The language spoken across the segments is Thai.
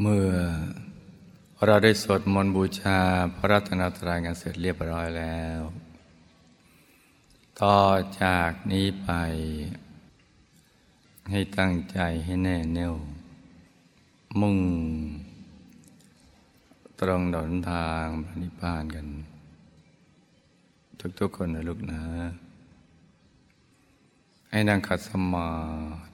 เมื่อเราได้สวดมนต์บูชาพระรัตนตรัยกันเสร็จเรียบร้อยแล้ว ต่อจากนี้ไป ให้ตั้งใจให้แน่แน่ว มุ่ง ตรงดนทางพระนิพพานกัน ทุกๆคนนะลูกนะ ให้นั่งขัดสมาธิ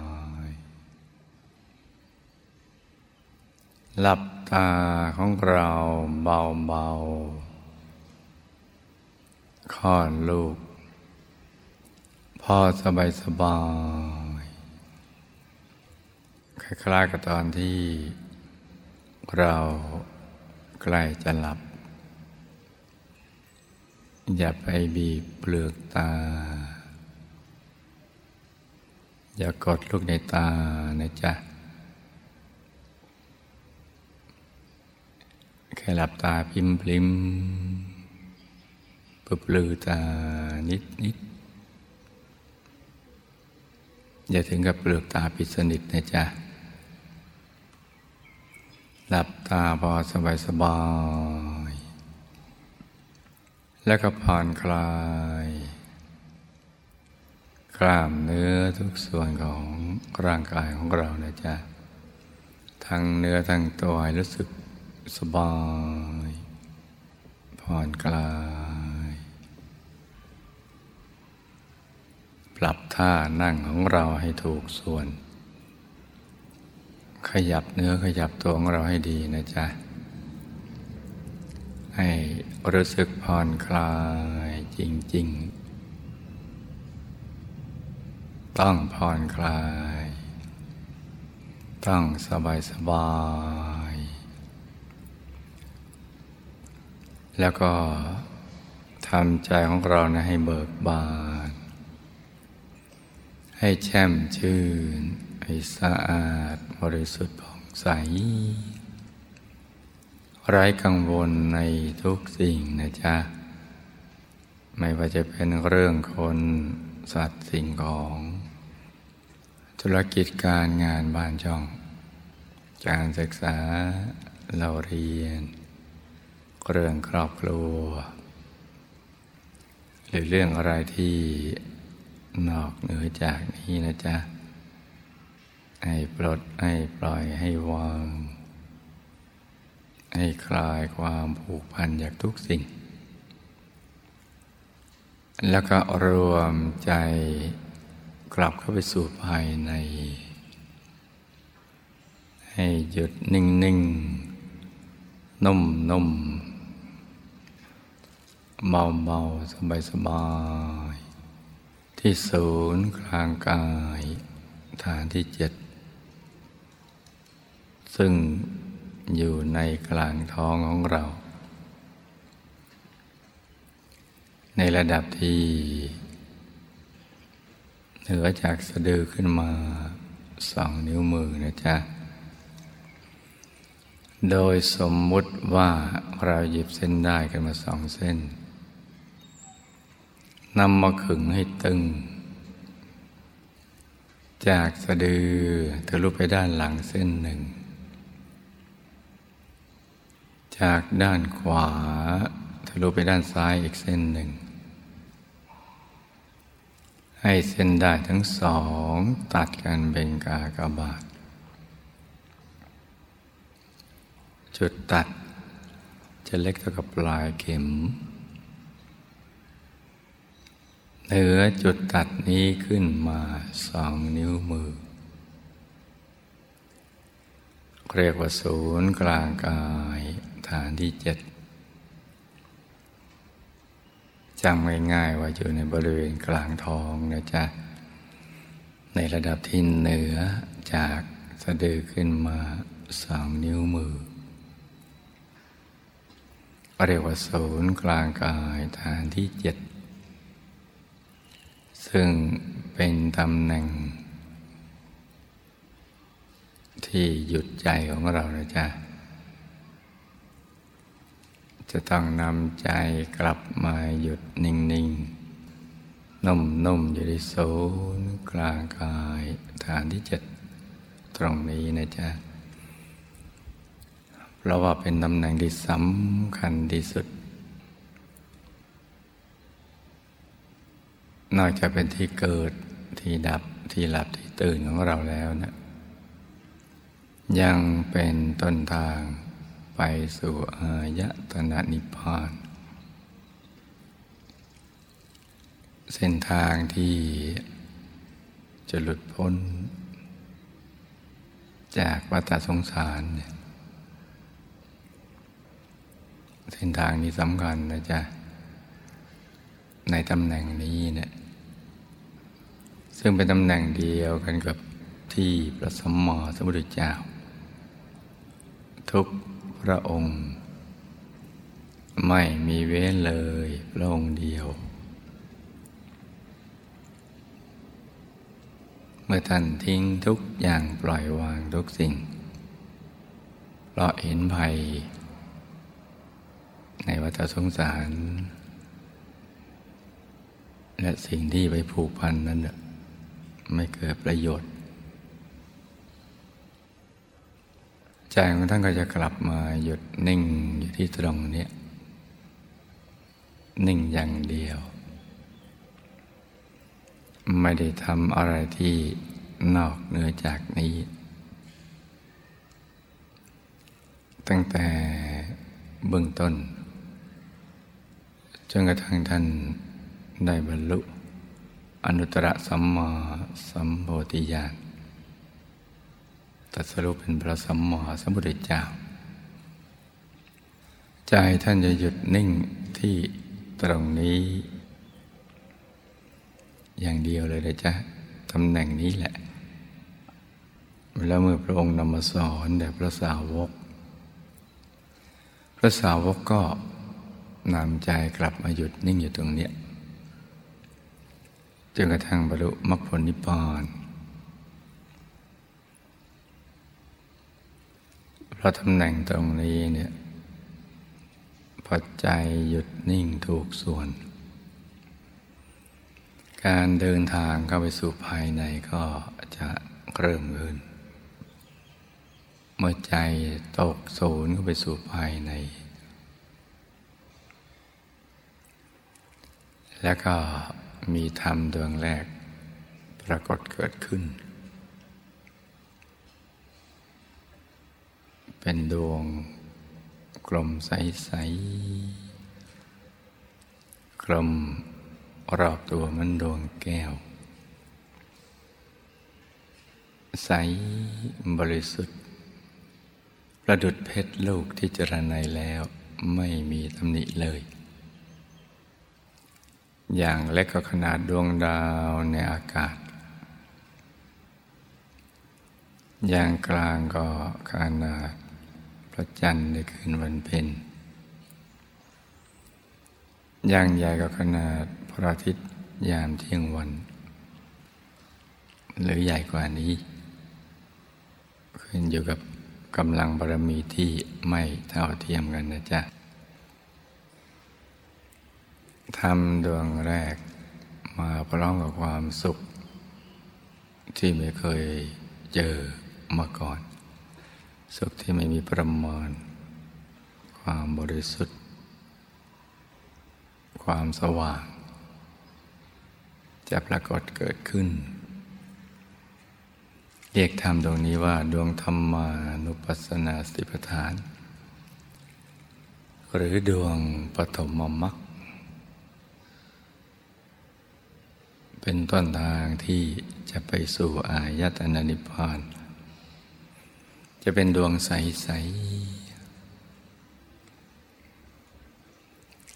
ย หลับตาของเราเบาๆค่อนลูก พอสบายสบายคล้ายๆกับตอนที่เราใกล้จะหลับ อย่าไปบีบเปลือกตา อย่ากดลูกในตานะจ๊ะ แค่หลับตาพิมพลิมปบลือตานิดนิดอย่าถึงกับเปลือกตาปิดสนิทนะจ๊ะ หลับตาพอสบายสบาย แล้วก็ผ่อนคลายกล้ามเนื้อทุกส่วนของร่างกายของเรานะจ๊ะ ทั้งเนื้อทั้งตัวรู้สึก สบาย ผ่อนคลาย ปรับท่านั่งของเราให้ถูกส่วน ขยับเนื้อขยับตัวของเราให้ดีนะจ๊ะ ให้รู้สึกผ่อนคลายจริง ๆ ต้องผ่อนคลาย ต้องสบายสบาย แล้วก็ทำใจของเรานะให้เบิกบาน ให้แช่มชื่น ให้สะอาดบริสุทธิ์ผ่องใส ไร้กังวลในทุกสิ่งนะจ๊ะ ไม่ว่าจะเป็นเรื่องคนสัตว์สิ่งของ ธุรกิจการงานบ้านช่อง การศึกษาเราเรียน เรื่องครอบครัว หรือเรื่องอะไรที่นอกเหนือจากนี้นะจ๊ะ ให้ปลดให้ปล่อยให้วาง ให้คลายความผูกพันจากทุกสิ่ง แล้วก็รวมใจกลับเข้าไปสู่ภายใน ให้หยุดนิ่งๆ นุ่มๆ เบาเบาสบายสบาย ที่ศูนย์กลางกายฐานที่เจ็ด ซึ่งอยู่ในกลางท้องของเรา ในระดับที่เหนือจากสะดือขึ้นมาสองนิ้วมือนะจ๊ะ โดยสมมุติว่าเราหยิบเส้นได้กันมาสองเส้น นำมาขึงให้ตึง จากสะดือทะลุไปด้านหลังเส้นหนึ่ง จากด้านขวาทะลุไปด้านซ้ายอีกเส้นหนึ่ง ให้เส้นได้ทั้งสองตัดกันเป็นกากบาท จุดตัดจะเล็กเท่ากับปลายเข็ม เหนือจุดตัดนี้ขึ้นมาสองนิ้วมือ เรียกว่าศูนย์กลางกายฐานที่เจ็ดจำง่ายๆว่าอยู่ในบริเวณกลางท้องนะจ๊ะ ในระดับที่เหนือจากสะดือขึ้นมาสองนิ้วมือ เรียกว่าศูนย์กลางกายฐานที่เจ็ด ซึ่งเป็นตำแหน่ง ที่หยุดใจของเรานะจ๊ะ จะต้องนำใจกลับมาหยุดนิ่งๆนุ่มๆอยู่ที่ศูนย์กลางกายฐานที่เจ็ดตรงนี้นะจ๊ะ เพราะว่าเป็นตำแหน่งที่สำคัญที่สุด อกจากเป็นที่เกิดที่ดับที่หลับที่ตื่นของเราแล้วนะยังเป็นต้นทางไปสู่อายตนะนิพพานเส้นทางที่จะหลุดพ้น จากวัฏสงสารเนี่ยเส้นทางนี้สำคัญนะจ๊ะในตำแหน่งนี้เนี่ย ซึ่งเป็นตำแหน่งเดียวกันกับที่พระสมมอสมุทรเจ้า ทุกพระองค์ ไม่มีเว้นเลยพระองค์เดียว เมื่อท่านทิ้งทุกอย่างปล่อยวางทุกสิ่งเพราะเห็นภัย ในวัฏสงสาร และสิ่งที่ไปผูกพันนั้น ไม่เกิดประโยชน์ ใจของท่านก็จะกลับมาหยุดนิ่งอยู่ที่ตรงนี้นิ่งอย่างเดียว ไม่ได้ทำอะไรที่นอกเหนือจากนี้ ตั้งแต่เบื้องต้นจนกระทั่งท่านได้บรรลุ อนุตตรสัมมาสัมโพธิญาณตัดสรุปเป็นพระสัมมาสัมพุทธเจ้า ใจท่านจะหยุดนิ่งที่ตรงนี้ อย่างเดียวเลยนะจ๊ะตำแหน่งนี้แหละ แล้วเมื่อพระองค์นำมาสอนแด่พระสาวก พระสาวกก็นำใจกลับมาหยุดนิ่งอยู่ตรงนี้ จนกระทั่งบรรลุมรรคผลนิพพานเพราะตำแหน่งตรงนี้เนี่ยพอใจหยุดนิ่งถูกส่วน การเดินทางเข้าไปสู่ภายในก็จะเริ่มขึ้น เมื่อใจตกศูนย์เข้าไปสู่ภายใน แล้วก็ มีธรรมดวงแรก ปรากฏเกิดขึ้น เป็นดวงกลมใสๆกลมรอบตัวมันดวงแก้ว ใสบริสุทธิ์ ประดุดเพชรลูกที่จรนัยแล้วไม่มีตำหนิเลย อย่างเล็กก็ขนาดดวงดาวในอากาศ อย่างกลางก็ขนาดพระจันทร์ในคืนวันเพ็ญอย่างใหญ่ก็ขนาดพระอาทิตย์ยามเที่ยงวัน หรือใหญ่กว่านี้ ขึ้นอยู่กับกำลังบารมีที่ไม่เท่าเทียมกันนะจ๊ะ ทำดวงแรกมาพร้อมกับความสุข ที่ไม่เคยเจอมาก่อน สุขที่ไม่มีประมาณ ความบริสุทธิ์ ความสว่าง จะปรากฏเกิดขึ้น เรียกธรรมดวงนี้ว่าดวงธรรมานุปัสสนาสติปัฏฐาน หรือดวงปฐมมรรค เป็นต้นทางที่จะไปสู่อายตนะนิพพาน จะเป็นดวงใส ๆ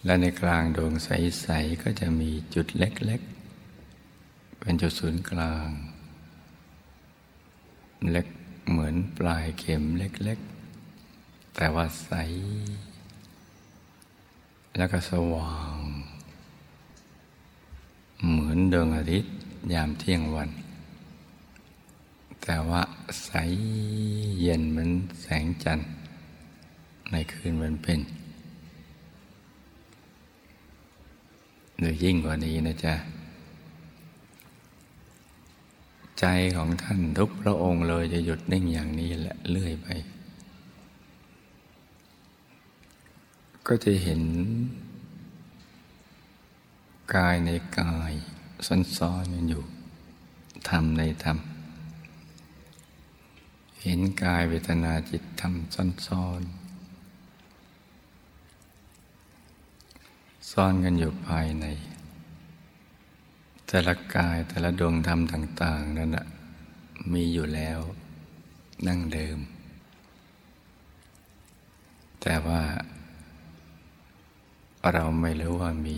และในกลางดวงใส ๆ ก็จะมีจุดเล็ก ๆ เป็นจุดศูนย์กลาง เล็กเหมือนปลายเข็มเล็ก ๆ แต่ว่าใส แล้วก็สว่าง เหมือนดวงอาทิตย์ยามเที่ยงวัน แต่ว่าใสเย็นเหมือนแสงจันทร์ในคืนวันเป็นหรือยิ่งกว่านี้นะจ๊ะ ใจของท่านทุกพระองค์เลยจะหยุดนิ่งอย่างนี้แหละเลื่อยไป ก็จะเห็น กายในกายซ้อนๆกันอยู่ธรรมในธรรม เห็นกายเวทนาจิตธรรมซ้อนๆซ่อนกันอยู่ภายใน แต่ละกายแต่ละดวงธรรมต่าง ๆ นั่นแหะมีอยู่แล้วนั่งเดิม แต่ว่าเราไม่รู้ว่ามี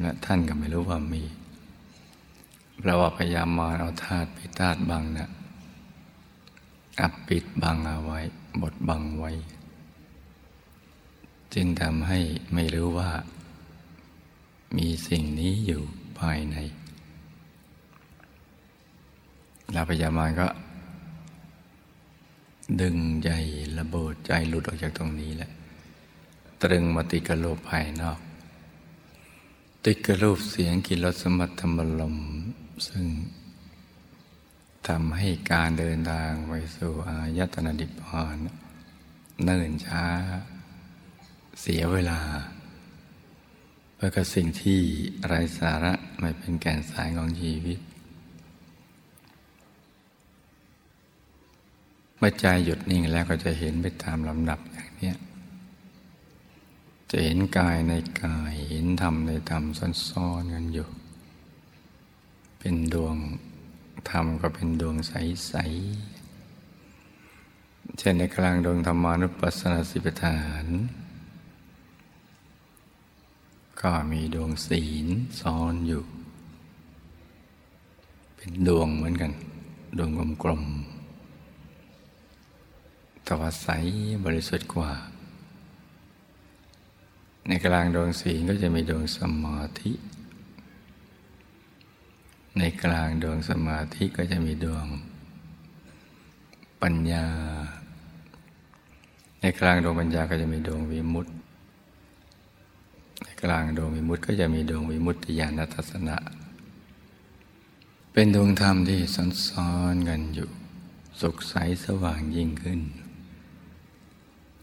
และท่านก็ไม่รู้ว่ามีเราพยายามมาเอาธาตุไปธาตุบังนะอับปิดบังเอาไว้ บดบังไว้ จึงทำให้ไม่รู้ว่า มีสิ่งนี้อยู่ภายในลาพยามารก็ ดึงใจระเบิดใจหลุดออกจากตรงนี้แหละ ตรึงมาติกับโลกภายนอก ติดกับรูปเสียงกิรสมัตธรรมลมซึ่งทำให้การเดินทางไปสู่อายตนะดิพพานเนิ่นช้า เสียเวลาแล้วก็สิ่งที่ไร้สาระไม่เป็นแก่นสายของชีวิตเมื่อใจหยุดนิ่งแล้วก็จะเห็นไปตามลำดับอย่างนี้ จะเห็นกายในกายเห็นธรรมในธรรมซ้อนๆกันอยู่ เป็นดวงธรรมก็เป็นดวงใสๆเช่นในกลางดวงธรรมานุปัสสนาสิปทาน ก็มีดวงศีลซ้อนอยู่ เป็นดวงเหมือนกัน ดวงกลมๆแต่ว่าใสบริสุทธิ์กว่า ในกลางดวงศีลก็จะมีดวงสมาธิ ในกลางดวงสมาธิก็จะมีดวงปัญญา ในกลางดวงปัญญาก็จะมีดวงวิมุตติ ในกลางดวงวิมุตติก็จะมีดวงวิมุตติญาณทัศนะ เป็นดวงธรรมที่ซ้อนๆกันอยู่ สุขใสสว่างยิ่งขึ้น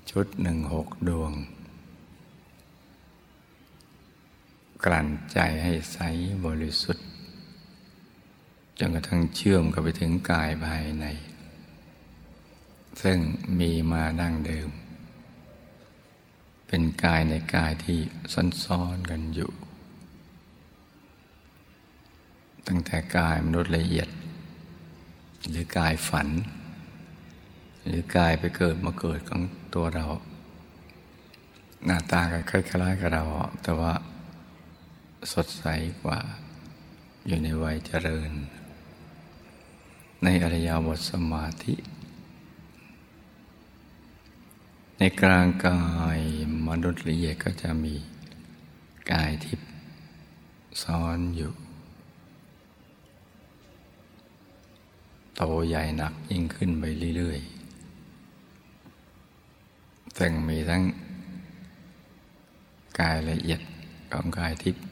ชุดหนึ่งหกดวง กลั่นใจให้ใสบริสุทธิ์จนกระทั่งเชื่อมกับไปถึงกายภายใน ซึ่งมีมาดั้งเดิม เป็นกายในกายที่ซ้อนๆกันอยู่ ตั้งแต่กายมนุษย์ละเอียด หรือกายฝัน หรือกายไปเกิดมาเกิดของตัวเราหน้าตาก็คล้ายๆกับเรา แต่ว่า สดใสกว่า อยู่ในวัยเจริญ ในอริยบทสมาธิ ในกลางกายมนุษย์ละเอียดก็จะมีกายทิพย์ซ้อนอยู่ โตใหญ่หนักยิ่งขึ้นไปเรื่อยๆแต่งมีทั้งกายละเอียดของกายทิพย์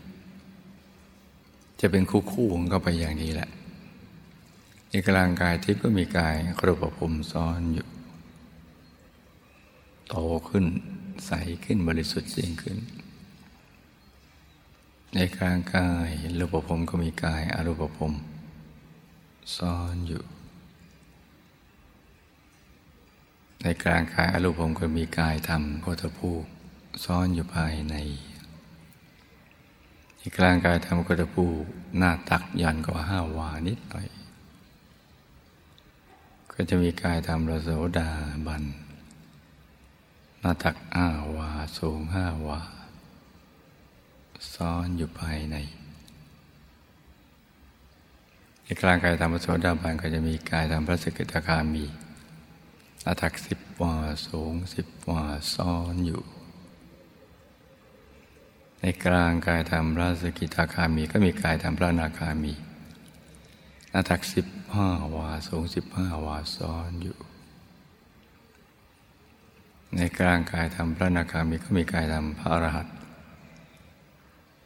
จะเป็นคู่คู่ของก็ไปอย่างนี้แหละในกลางกายทิพย์ก็มีกายครูปภพซ้อนอยู่ โตขึ้นใสขึ้นบริสุทธิ์ยิ่งขึ้น ในกลางกายรูปภพก็มีกายอรูปภพซ่อนอยู่ ในกลางกายอรูปภพก็มีกายธรรมโพธภูซ่อนอยู่ภายใน ในกลางกายธรรมโพธภูหน้าตักยันก็ห้าวานิดหน่อย ก็จะมีกายธรรมระโสดาบัน หน้าตักห้าวาสูงห้าวา ซ้อนอยู่ภายในในกลางกายธรรมโสดาบันก็จะมีกายธรรมพระสกิทาคามีหน้าตักสิบวาสูงสิบวาซ้อนอยู่ ในกลางกายธรรมพระสกิทาคามี ก็มีกายธรรมพระนาคามีหน้าตักสิบห้าวาสูงสิบห้าวาซ้อนอยู่ ในกลางกายธรรมพระนาคามีก็มีกายธรรมพระอรหันต์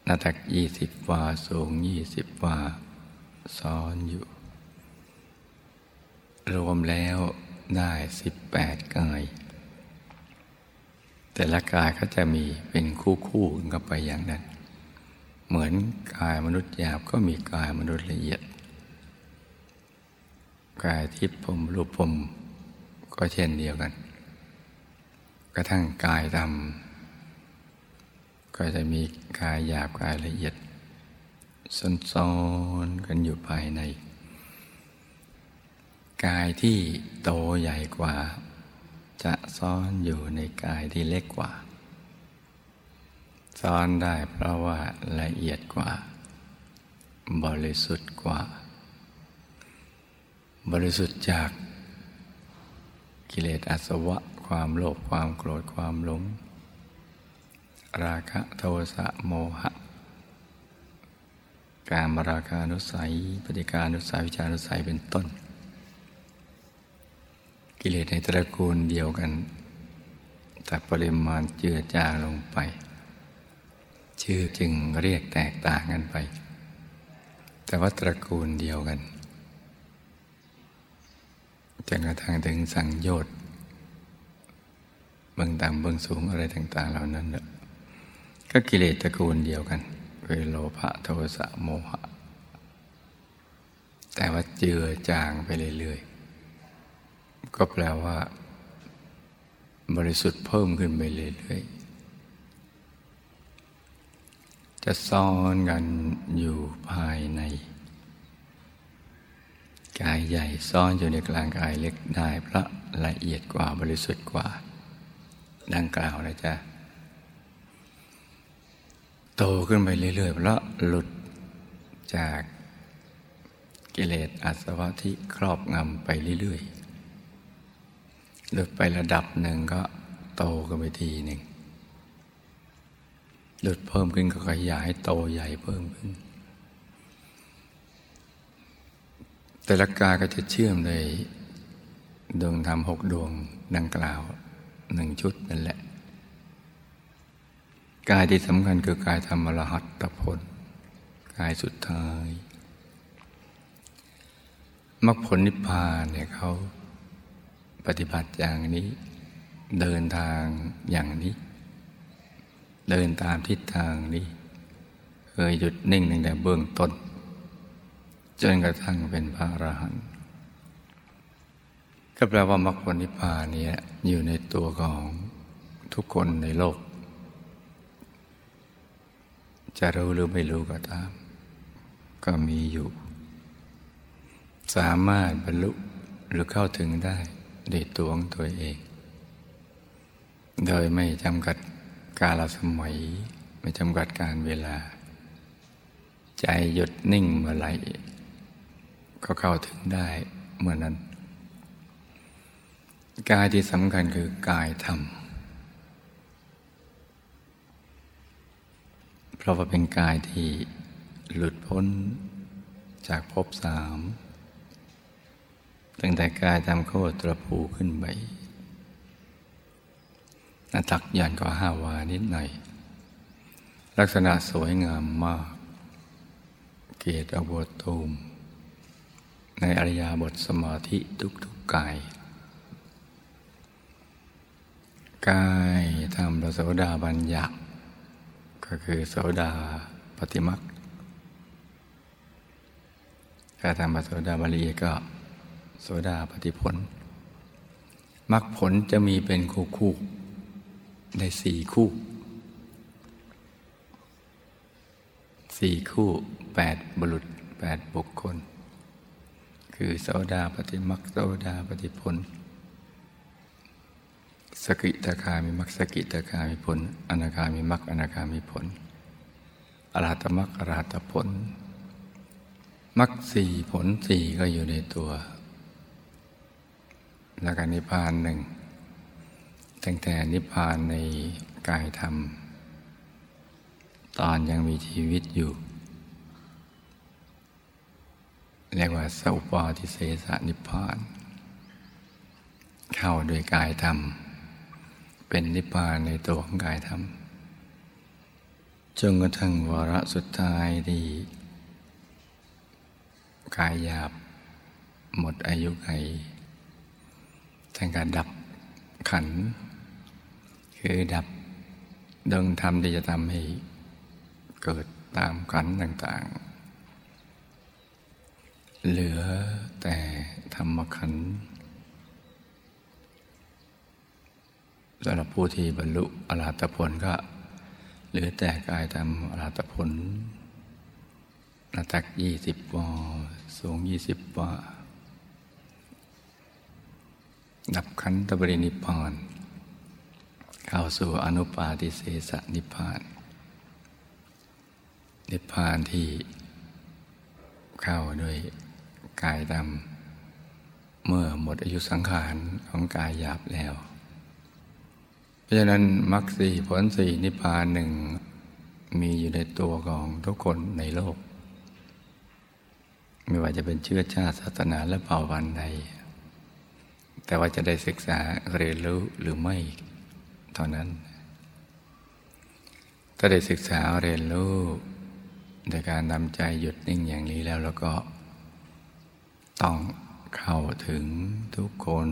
หน้าตักยี่สิบวาสูงยี่สิบวาซ้อนอยู่ รวมแล้วได้สิบแปดกาย แต่ละกายก็จะมีเป็นคู่คู่กันไปอย่างนั้น เหมือนกายมนุษย์หยาบก็มีกายมนุษย์ละเอียด กายทิพย์ผมรูปผมก็เช่นเดียวกัน กระทั่งกายดำก็จะมีกายหยาบกายละเอียดซ้อนๆกันอยู่ภายใน กายที่โตใหญ่กว่า จะซ่อนอยู่ในกายที่เล็กกว่า ซ่อนได้เพราะว่าละเอียดกว่า บริสุทธิ์กว่า บริสุทธิ์จากกิเลสอาสวะ ความโลภความโกรธความหลง ราคะโทสะโมหะ การมราคานุสัยปฏิการนุสัยวิจานุสัยเป็นต้น กิเลสในตระกูลเดียวกัน แต่ปริมาณเจือจางลงไป ชื่อจึงเรียกแตกต่างกันไป แต่ว่าตระกูลเดียวกันจนกระทั่งถึงสังโยชน์เบื้องต่ำเบื้องสูงอะไรต่าง ๆ เหล่านั้นก็กิเลสตระกูลเดียวกันเวโลภะโทสะโมหะ แต่ว่าเจือจางไปเรื่อยๆ ก็แปลว่า บริสุทธิ์เพิ่มขึ้นไปเรื่อยๆจะซ่อนกันอยู่ภายใน กายใหญ่ซ่อนอยู่ในกลางกายเล็กได้พระละเอียดกว่าบริสุทธิ์กว่า ดังกล่าวนะจ๊ะโตขึ้นไปเรื่อยๆเพราะหลุดจากกิเลสอาสวะที่ครอบงำไปเรื่อยๆ ลดไประดับหนึ่งก็โตขึ้นไปทีหนึ่งหลุดเพิ่มขึ้นก็ขยายโตใหญ่เพิ่มขึ้น แต่ละกายก็จะเชื่อมในดวงธรรมหกดวงดังกล่าวหนึ่งชุดนั่นแหละ กายที่สำคัญคือกายธรรมรหัตตผลกายสุดท้ายมรรคผลนิพพานเนี่ยเขา ปฏิบัติอย่างนี้ เดินทางอย่างนี้ เดินตามทิศทางนี้ เคยหยุดนิ่งตั้งแต่เบื้องต้น จนกระทั่งเป็นพระอรหันต์ก็แปลว่ามรรคผลนิพพานนี่ยอยู่ในตัวของทุกคนในโลก จะรู้หรือไม่รู้ก็ตาม ก็มีอยู่ สามารถบรรลุหรือเข้าถึงได้ ด้วยตัวของตัวเอง โดยไม่จำกัดกาลสมัย ไม่จำกัดการเวลา ใจหยุดนิ่งเมื่อไหร่ ก็เข้าถึงได้เมื่อนั้น กายที่สำคัญคือกายธรรม เพราะว่าเป็นกายที่หลุดพ้นจากภพสาม ตั้งแต่กายตามโคตรภูขึ้นไปหน้าตักย่อนก็ห้าวานิดหน่อย ลักษณะสวยงามมาก เกตอบตูม ในอริยาบทสมาธิทุกๆกกาย กายทำประสดาบัญญัติก็คือโสดาปฏิมักถ้าทำมาโสดาบาลีก็ โสดาปฏิผลมรรคผลจะมีเป็นคู่คู่ได้สี่คู่สี่คู่แปดบุรุษแปดบุคคล คือโสดาปฏิมักโสดาปฏิผล สกิตาคามีมักสกิตาคามีผล อนาคามีมักอนาคามีผลอรหัตมักอรหัตผลมักสี่ผลสี่ก็อยู่ในตัว แล้วก็นิพพานหนึ่งตั้งแต่นิพพานในกายธรรม ตอนยังมีชีวิตอยู่ เรียกว่าสัพปาทิเสสนิพพาน เข้าโดยกายธรรม เป็นนิพพานในตัวของกายธรรมจนกระทั่งวาระสุดท้ายที่กายหยาบหมดอายุไข ทั้งการดับขัน คือดับดวงธรรมที่จะทำให้เกิดตามขันต่างๆ เหลือแต่ธรรมขันสำหรับผู้ที่บรรลุอรหัตผลก็เหลือแต่กายธรรมอรหัตผลระตักยี่สิบวาสูงยี่สิบวา ดับขันตบรินิพานเข้าสู่อนุปาติเสสนิพาน นิพพานที่เข้าด้วยกายดำเมื่อหมดอายุสังขารของกายหยาบแล้ว เพราะฉะนั้นมรรคสี่ผลสี่นิพพานหนึ่งมีอยู่ในตัวของทุกคนในโลก ไม่ว่าจะเป็นเชื้อชาติศาสนาและเผ่าพันธุ์ใด แต่ว่าจะได้ศึกษาเรียนรู้หรือไม่เท่านั้น ถ้าได้ศึกษาเรียนรู้โดยการนำใจหยุดนิ่งอย่างนี้แล้วแล้วก็ ต้องเข้าถึงทุกคน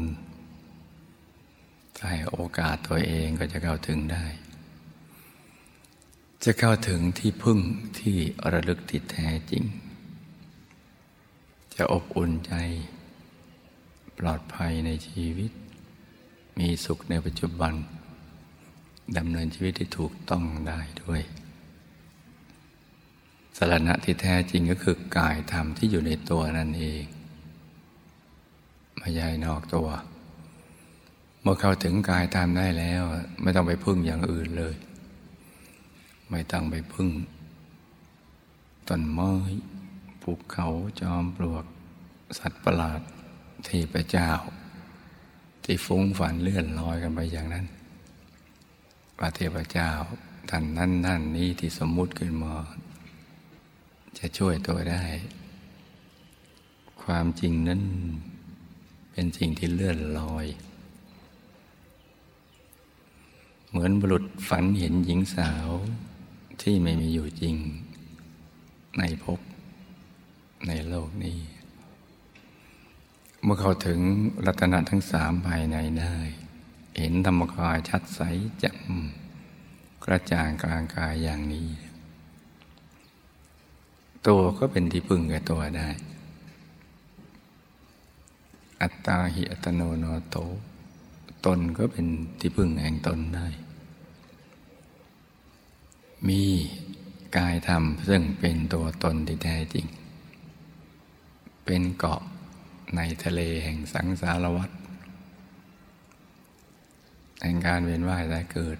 ถ้าให้โอกาสตัวเองก็จะเข้าถึงได้ จะเข้าถึงที่พึ่งที่ระลึกติดแท้จริง จะอบอุ่นใจ ลอดภัยในชีวิต มีสุขในปัจจุบันดำเนินชีวิตที่ถูกต้องได้ด้วย สรณะที่แท้จริงก็คือกายธรรมที่อยู่ในตัวนั่นเองไม่ใช่นอกตัว เมื่อเข้าถึงกายธรรมได้แล้ว ไม่ต้องไปพึ่งอย่างอื่นเลย ไม่ต้องไปพึ่งต้นไม้ภูเขาจอมปลวก สัตว์ประหลาด เทพเจ้า ที่ฟุ้งฝันเลื่อนลอยกันไปอย่างนั้นพระเทพเจ้าท่านนั่นนั่นนี้ที่สมมุติขึ้นมาจะช่วยตัวได้ ความจริงนั้นเป็นสิ่งที่เลื่อนลอย เหมือนบุรุษฝันเห็นหญิงสาวที่ไม่มีอยู่จริงในภพในโลกนี้ เมื่อเข้าถึงรัตนะทั้งสามภายในได้ เห็นธรรมกายชัดใสแจ่มกระจ่างกลางกายอย่างนี้ ตัวก็เป็นที่พึ่งแก่ตัวได้ อัตตาหิอัตโนโนโต ตนก็เป็นที่พึ่งแห่งตนได้ มีกายธรรมซึ่งเป็นตัวตนที่แท้จริง เป็นเกาะ ในทะเลแห่งสังสารวัฏแห่งการเวียนว่ายตายเกิด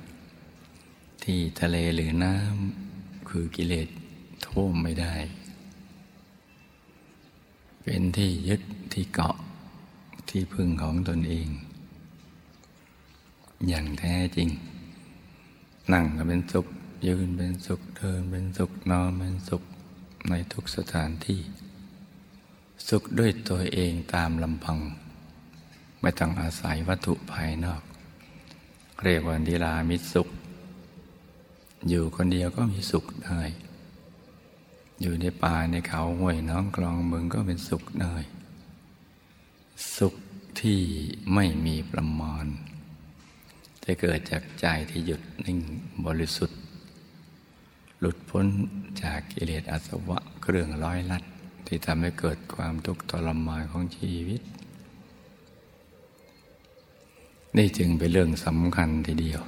ที่ทะเลหรือน้ำคือกิเลสท่วมไม่ได้ เป็นที่ยึดที่เกาะที่พึ่งของตนเอง อย่างแท้จริง นั่งก็เป็นสุข ยืนเป็นสุขเดินเป็นสุขนอนเป็นสุขในทุกสถานที่ สุขด้วยตัวเองตามลำพัง ไม่ต้องอาศัยวัตถุภายนอก เรียกว่าดีลามิสุข อยู่คนเดียวก็มีสุขได้ อยู่ในป่าในเขาห้วยน้องกลองมึงก็เป็นสุขได้ สุขที่ไม่มีประมาณจะเกิดจากใจที่หยุดนิ่งบริสุทธิ์ หลุดพ้นจากกิเลสอาสวะเครื่องร้อยลัด ที่ทำให้เกิดความทุกข์ทรมานของชีวิต นี่จึงเป็นเรื่องสำคัญทีเดียว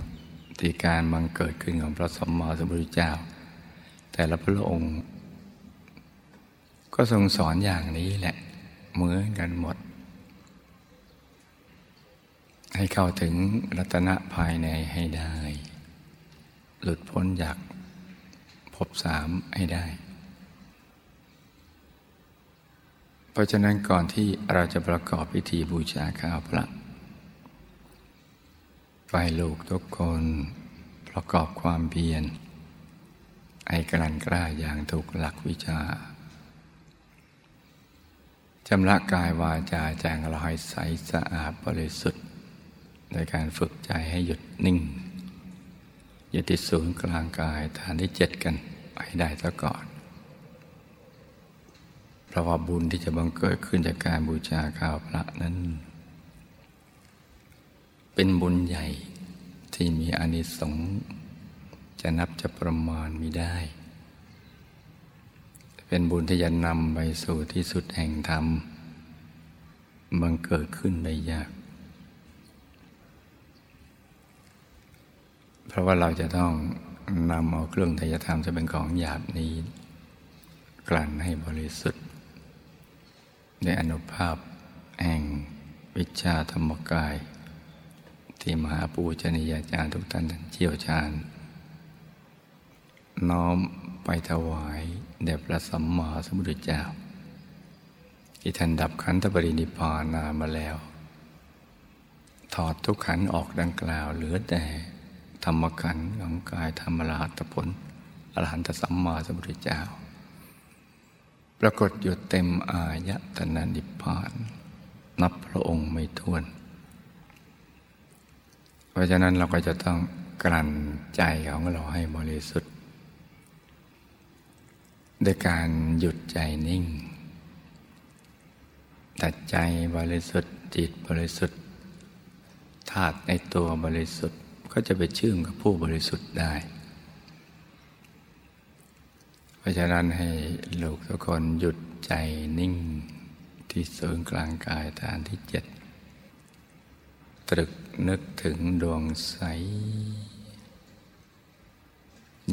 ที่การบังเกิดขึ้นของพระสมมาสมุทรเจ้า แต่ละพระองค์ ก็ทรงสอนอย่างนี้แหละ เหมือนกันหมด ให้เข้าถึงรัตนะภายในให้ได้ หลุดพ้นจากภพสามให้ได้ เพราะฉะนั้นก่อนที่เราจะประกอบพิธีบูชาข้าวพระไฟลูกทุกคนประกอบความเพียรไอ้กลั่นกล้าอย่างถูกหลักวิชาชำระกายวาจาแจงลอยใสสะอาดบริสุทธิ์โดยการฝึกใจให้หยุดนิ่งยึดติดศูนย์กลางกายฐานที่เจ็ดกันให้ได้ซะก่อน ราะว่าบุญที่จะบังเกิดขึ้นจากการบูชาข้าวพระนั้น เป็นบุญใหญ่ที่มีอานิสงส์จะนับจะประมาณมีได้ เป็นบุญที่จะนำไปสู่ที่สุดแห่งธรรม บังเกิดขึ้นได้ยาก เพราะว่าเราจะต้องนำเอาเครื่องทายธรรมจะเป็นของหยาบนี้ กลั่นให้บริสุทธิ์ ในอนุภาพแห่งวิชาธรรมกาย ที่มหาปูชนียาจารย์ทุกท่านเชี่ยวชาญ น้อมไปถวายแด่พระสัมมาสัมพุทธเจ้าที่ท่านดับขันธปรินิพพานนามาแล้ว ถอดทุกขันออกดังกล่าวเหลือแต่ธรรมขันของกายธรรมราตผลอรหันตสัมมาสัมพุทธเจ้า ปรากฏอยู่เต็มอายตนะนิพพาน นับพระองค์ไม่ถ้วน เพราะฉะนั้นเราก็จะต้องกลั่นใจของเราให้บริสุทธิ์ด้วยการหยุดใจนิ่ง ตัดใจบริสุทธิ์จิตบริสุทธิ์ธาตุในตัวบริสุทธิ์ก็จะไปเชื่อมกับผู้บริสุทธิ์ได้ ราะฉะนั้นให้ลูกทุกคนหยุดใจนิ่งที่ศูนย์กลางกายฐานที่เจ็ดตรึกนึกถึงดวงใส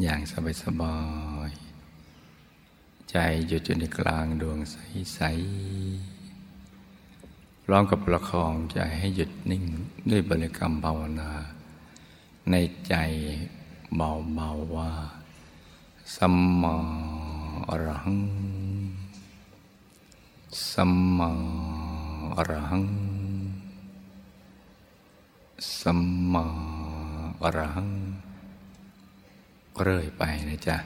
อย่างสบายสบายใจหยุดอยู่ในกลางดวงใสใสพร้อมกับประคองใจให้หยุดนิ่งด้วยบริกรรมภาวนา ในใจเบาๆว่า สัมมาอรหัง สัมมาอรหัง สัมมาอรหังเรื่อยไปนะจ๊ะ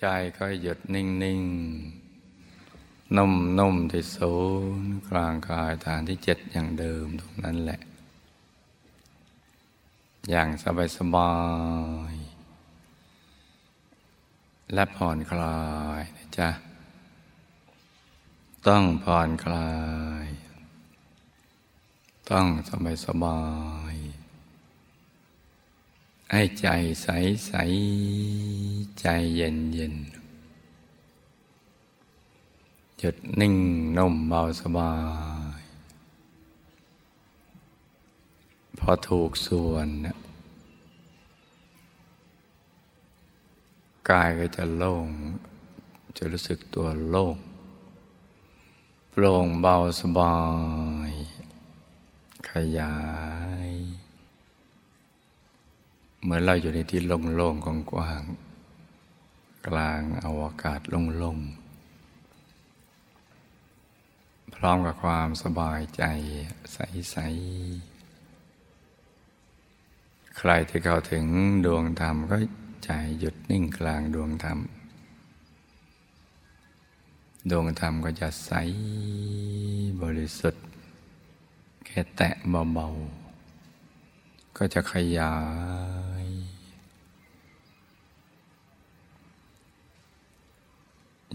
ใจก็หยุดนิ่งนิ่งนุ่มนุ่มที่ศูนย์กลางกายฐานที่เจ็ดอย่างเดิมตรงนั้นแหละ อย่างสบายสบายและผ่อนคลายนะจ๊ะ ต้องผ่อนคลาย ต้องสบายสบาย ให้ใจใสใสใจเย็นเย็นหยุดนิ่งนุ่มเบาสบาย พอถูกส่วนกายก็จะโล่ง จะรู้สึกตัวโล่งโปร่งเบาสบาย ขยาย เหมือนเราอยู่ในที่โล่งๆกว้างๆกลางอวกาศโล่งๆ พร้อมกับความสบายใจใสๆ ใครที่เข้าถึงดวงธรรมก็ใจหยุดนิ่งกลางดวงธรรม ดวงธรรมก็จะใสบริสุทธิ์ แค่แตะเบาๆ ก็จะขยาย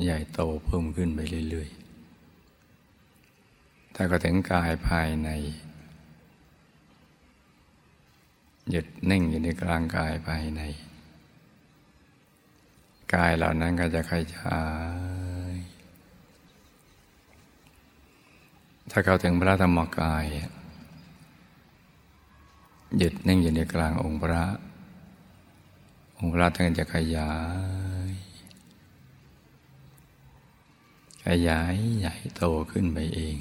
ใหญ่โตเพิ่มขึ้นไปเรื่อยๆ ถ้าก็ถึงกายภายใน หยุดนิ่งอยู่ในกลางกายภายใน กายเหล่านั้นก็จะขยายถ้าเข้าถึงพระธรรมกาย หยุดนิ่งอยู่ในกลางองค์พระ องค์พระท่านจะขยาย ขยายใหญ่โตขึ้นไปเอง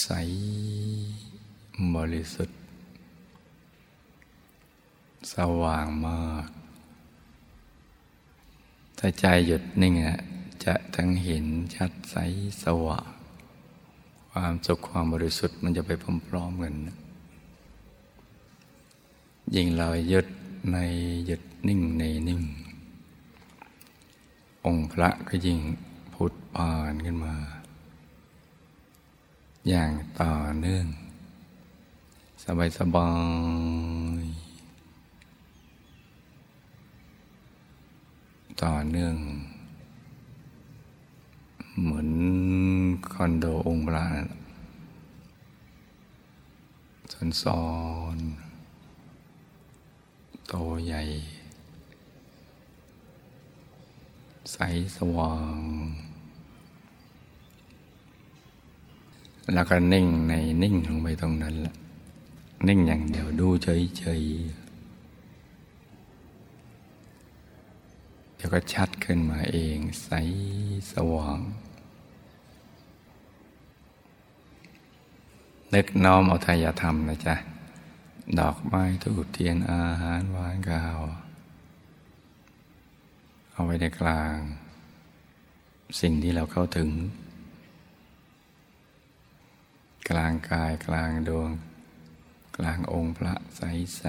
ใสบริสุทธิ์ สว่างมาก ถ้าใจหยุดนิ่งจะทั้งเห็นชัดใสสว่าง ความสุขความบริสุทธิ์มันจะไปพร้อมๆกัน ยิ่งเราหยุดในหยุดนิ่งในนิ่ง องค์พระก็ยิ่งพุทธปานขึ้นมา อย่างต่อเนื่อง สบายสบายต่อเนื่อง เหมือนคอนโดองค์พระสอนสอน โตใหญ่ ใสสว่าง แล้วก็นิ่งในนิ่งลงไปตรงนั้นละนิ่งอย่างเดียวดูเฉยๆเดี๋ยวก็ชัดขึ้นมาเอง ใสสว่างนึกน้อมเอาทายธรรมนะจ๊ะ ดอกไม้ทูบเทียนอาหารหวานกาว เอาไว้ในกลาง สิ่งที่เราเข้าถึง กลางกายกลางดวง กลางองค์พระใสใส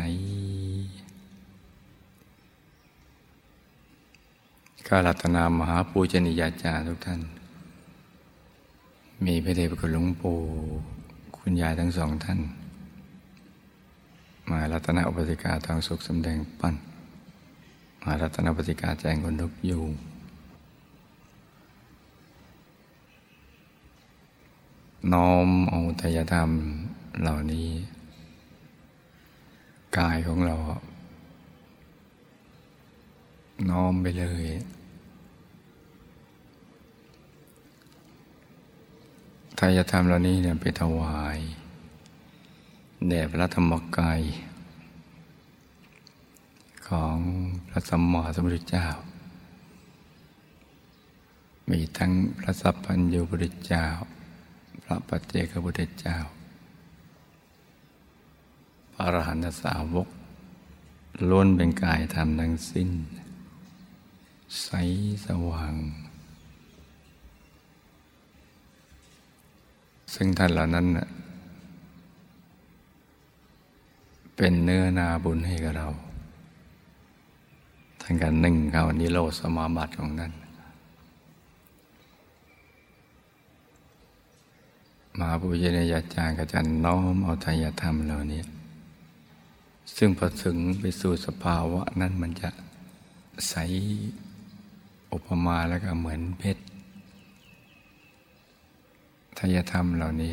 ข้ารัตนามหาปูชนียาจารย์ทุกท่าน มีพระเดชพระคุณหลวงปู่คุณยายทั้งสองท่าน มารัตนอุปติกาทองสุขสำแดงปั้นมารัตนอุปติกาแจงคนนกยูงน้อมเอาทยธรรมเหล่านี้ กายของเรา น้อมไปเลย ทายธรรมเหล่านี้เนี่ยไปถวาย แด่พระธรรมกาย ของพระสัมมาสัมพุทธเจ้า มีทั้งพระสัพพัญญูพุทธเจ้า พระปัจเจกพุทธเจ้า พระอรหันตสาวกล้วนเป็นกายธรรมทั้งสิ้น ใสสว่าง ซึ่งท่านเหล่านั้น เป็นเนื้อนาบุญให้กับเราทั้งการหนึ่งเขานิโรธสมาบัติของนั้นมาบุญญาจารย์กจันน้อมเอาทายธรรมเหล่านี้ ซึ่งพอถึงไปสู่สภาวะนั้นมันจะใสอุปมาแล้วก็เหมือนเพชรทายธรรมเหล่านี้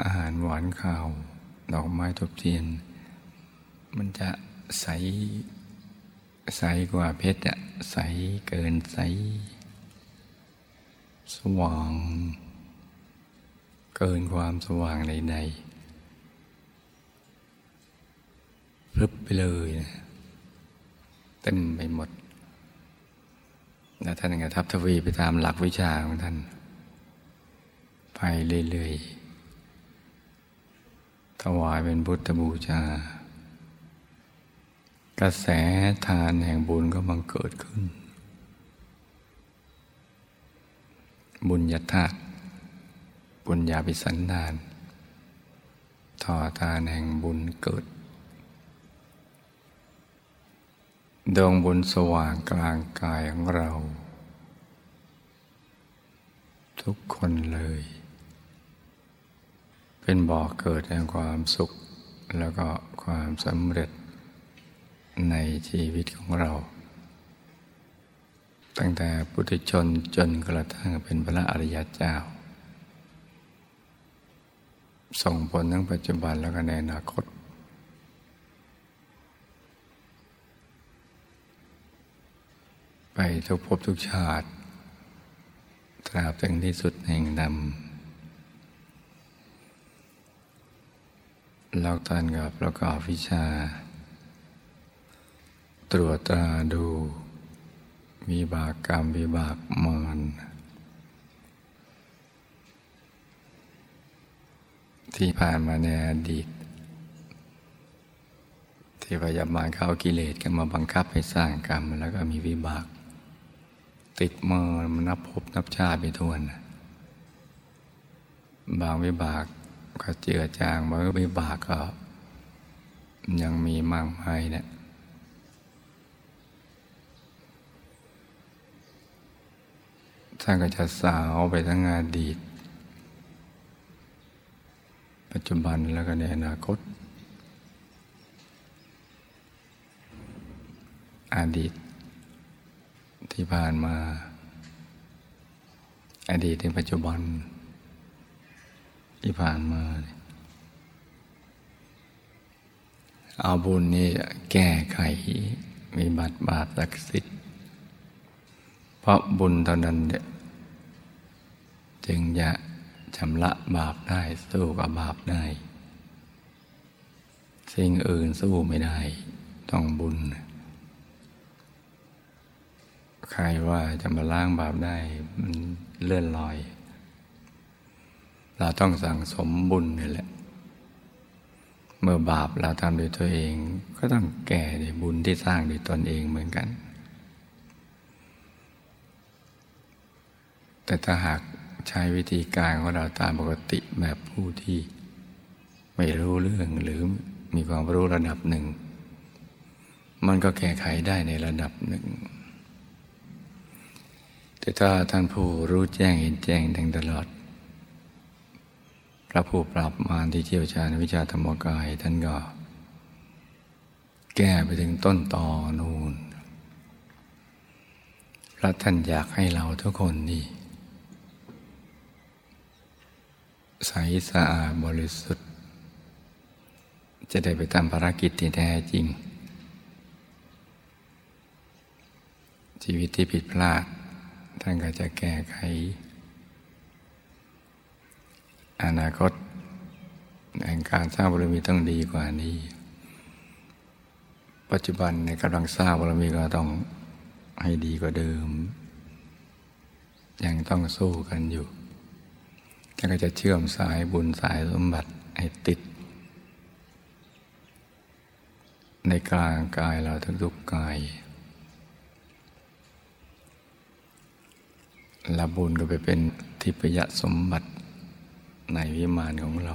อาหารหวานข้าว ดอกไม้ทุบเทียน มันจะใส ใสกว่าเพชรอะใสเกินใส สว่าง เกินความสว่างใดๆพลึบไปเลยนะเต็มไปหมดแล้วท่านก็ทับทวีไปตามหลักวิชาของท่าน ไปเรื่อยๆ ถวายเป็นพุทธบูชา กระแสทานแห่งบุญก็บังเกิดขึ้น บุญญาธาตุบุญญาปิสันดานต่อทานแห่งบุญเกิด ดวงบุญสว่างกลางกายของเรา ทุกคนเลย เป็นบ่อเกิดแห่งความสุข แล้วก็ความสำเร็จในชีวิตของเรา ตั้งแต่ปุถุชนจนกระทั่งเป็นพระอริยเจ้า ส่งผลทั้งปัจจุบันแล้วก็ในอนาคต ไปทุกภพทุกชาติ ตราบถึงที่สุดแห่งดำ เราตันกับประกอบวิชา ตรวจตราดูวิบากกรรมวิบากมารที่ผ่านมาในอดีต ที่พยาบาลเข้ากิเลสกันมาบังคับให้สร้างกรรม แล้วก็มีวิบาก ติดมือมันนับพบนับชาติไปทวน บางวิบาก ก็เจือจางบางวิบากก็ยังมีมากมายเนี่ยท่านก็จะสาวไปทั้งอดีต ปัจจุบันแล้วก็ในอนาคต อดีต ที่ผ่านมา อดีตในปัจจุบัน ที่ผ่านมาเอาบุญนี่แก้ไขมีบัตรบาปศักดิ์สิทธิ์เพราะบุญเท่านั้นเนี่ยจึงจะชำระบาปได้สู้กับบาปได้ สิ่งอื่นสู้ไม่ได้ ต้องบุญ ใครว่าจะมาล้างบาปได้ มันเลื่อนลอย เราต้องสั่งสมบุญนี่แหละ เมื่อบาปเราทำโดยตัวเอง ก็ต้องแก่ด้วยบุญที่สร้างโดยตนเองเหมือนกัน แต่ถ้าหากใช้วิธีการของเราตามปกติแบบผู้ที่ ไม่รู้เรื่องหรือมีความรู้ระดับหนึ่ง มันก็แก้ไขได้ในระดับหนึ่ง แต่ถ้าท่านผู้รู้แจ้งเห็นแจ้งทั้งตลอด พระผู้ปราบมารที่เชี่ยวชาญวิชาธรรมกาย ท่านก็ แก้ไปถึงต้นตอนูนพระท่านอยากให้เราทุกคนนี่ใสสะอาดบริสุทธิ์ จะได้ไปทำภารกิจที่แท้จริง ชีวิตที่ผิดพลาด ท่านก็จะแก้ไข อนาคตแห่งการสร้างบารมีต้องดีกว่านี้ ปัจจุบันในกำลังสร้างบารมีก็ต้องให้ดีกว่าเดิม ยังต้องสู้กันอยู่ท่านก็จะเชื่อมสายบุญสายสมบัติให้ติด ในกลางกายเราทุกๆกายละบุญก็ไปเป็นทิพยสมบัติ ในวิมานของเรา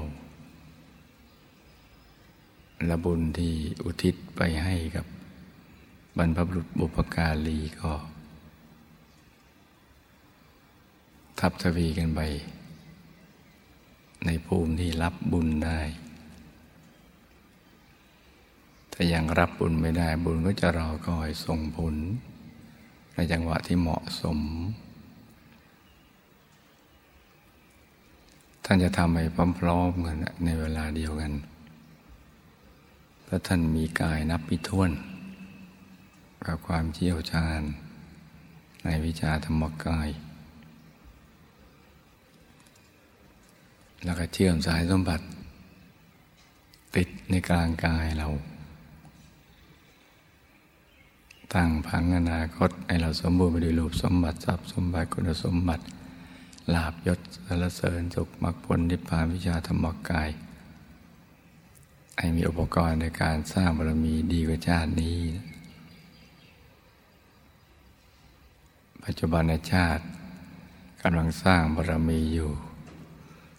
ละบุญที่อุทิศไปให้กับบรรพบุรุษบุพการีก็ ทับทวีกันไป ในภูมิที่รับบุญได้ ถ้ายังรับบุญไม่ได้บุญก็จะรอคอยส่งผล ในจังหวะที่เหมาะสม ท่านจะทำไปพร้อมๆกันในเวลาเดียวกันพราะท่านมีกายนับพิท้วนกับความเชี่ยวชาญ ในวิชาธรรมกาย แล้วก็เชื่อมสายสมบัติ ติดในกลางกายเรา ตั้งพังอนาคตให้เราสมบูรณ์ไปด้วยรูปสมบัติทรัพย์สมบัติคุณสมบัติ ลาบยศสารเสริญสุขมรรคผลนิพพานวิชาธรรมกายให้มีอุปกรณ์ในการสร้างบารมีดีกว่าชาตินี้ ปัจจุบันในชาติกำลังสร้างบารมีอยู่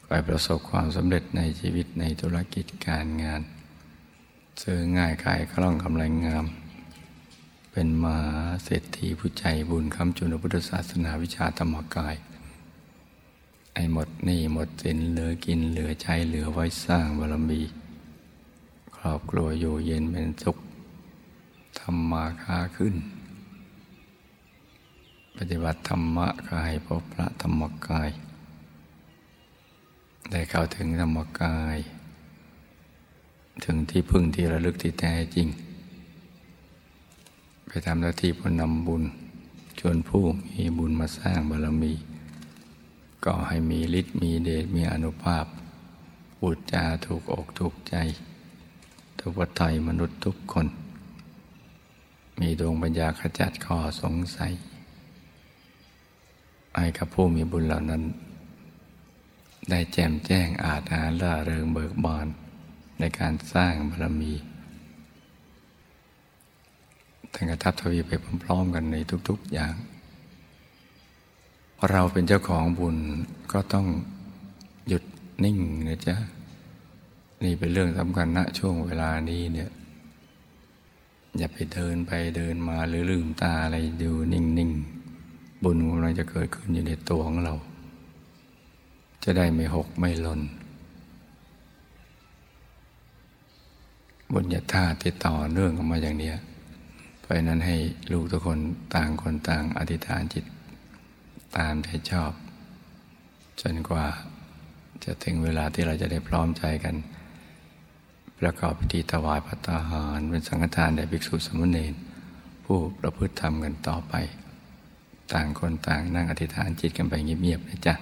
ไปประสบความสำเร็จในชีวิตในธุรกิจการงาน ซื้อง่ายขายคล่องกำไรงาม เป็นมาเศรษฐีผู้ใจบุญคำจุนพุทธศาสนาวิชาธรรมกาย ไอ้หมดหนี่หมดสินเหลือกินเหลือใช้เหลือไว้สร้างบารมี ครอบครัวอยู่เย็นเป็นสุขทำมาค้าขึ้น ปฏิบัติธรรมะกายพบพระธรรมกาย ได้เข้าถึงธรรมกาย ถึงที่พึ่งที่ระลึกที่แท้จริง ไปทำหน้าที่พนำบุญ ชวนผู้มีบุญมาสร้างบารมี ก็ให้มีฤทธิ์มีเดชมีอนุภาพพูดจาถูกอกถูกใจ ทุกวัฏไทยมนุษย์ทุกคน มีดวงปัญญาขจัดข้อสงสัยให้กับผู้มีบุญเหล่านั้น ได้แจ่มแจ้งอาจหาล่าเริงเบิกบานในการสร้างบารมีทั้งกระทับทวีไปพร้อมๆกันในทุก ๆอย่าง เราเป็นเจ้าของบุญก็ต้องหยุดนิ่งนะจ๊ะ นี่เป็นเรื่องสำคัญณช่วงเวลานี้เนี่ย อย่าไปเดินไปเดินมาหรือลืมตาอะไรดูนิ่งๆ บุญกำลังจะเกิดขึ้นอยู่ในตัวของเรา จะได้ไม่หกไม่หล่นบุญญาธาตุที่ต่อเนื่องกันมาอย่างเนี้ย เพราะนั้นให้ลูกทุกคนต่างคนต่างอธิษฐานจิต ตามใจชอบ จนกว่าจะถึงเวลาที่เราจะได้พร้อมใจกัน ประกอบพิธีถวายพระตาหาร เป็นสังฆทานแด่ภิกษุสมุนเณรผู้ประพฤติธรรมกันต่อไป ต่างคนต่างนั่งอธิษฐานจิตกันไปเงียบๆนะจ๊ะ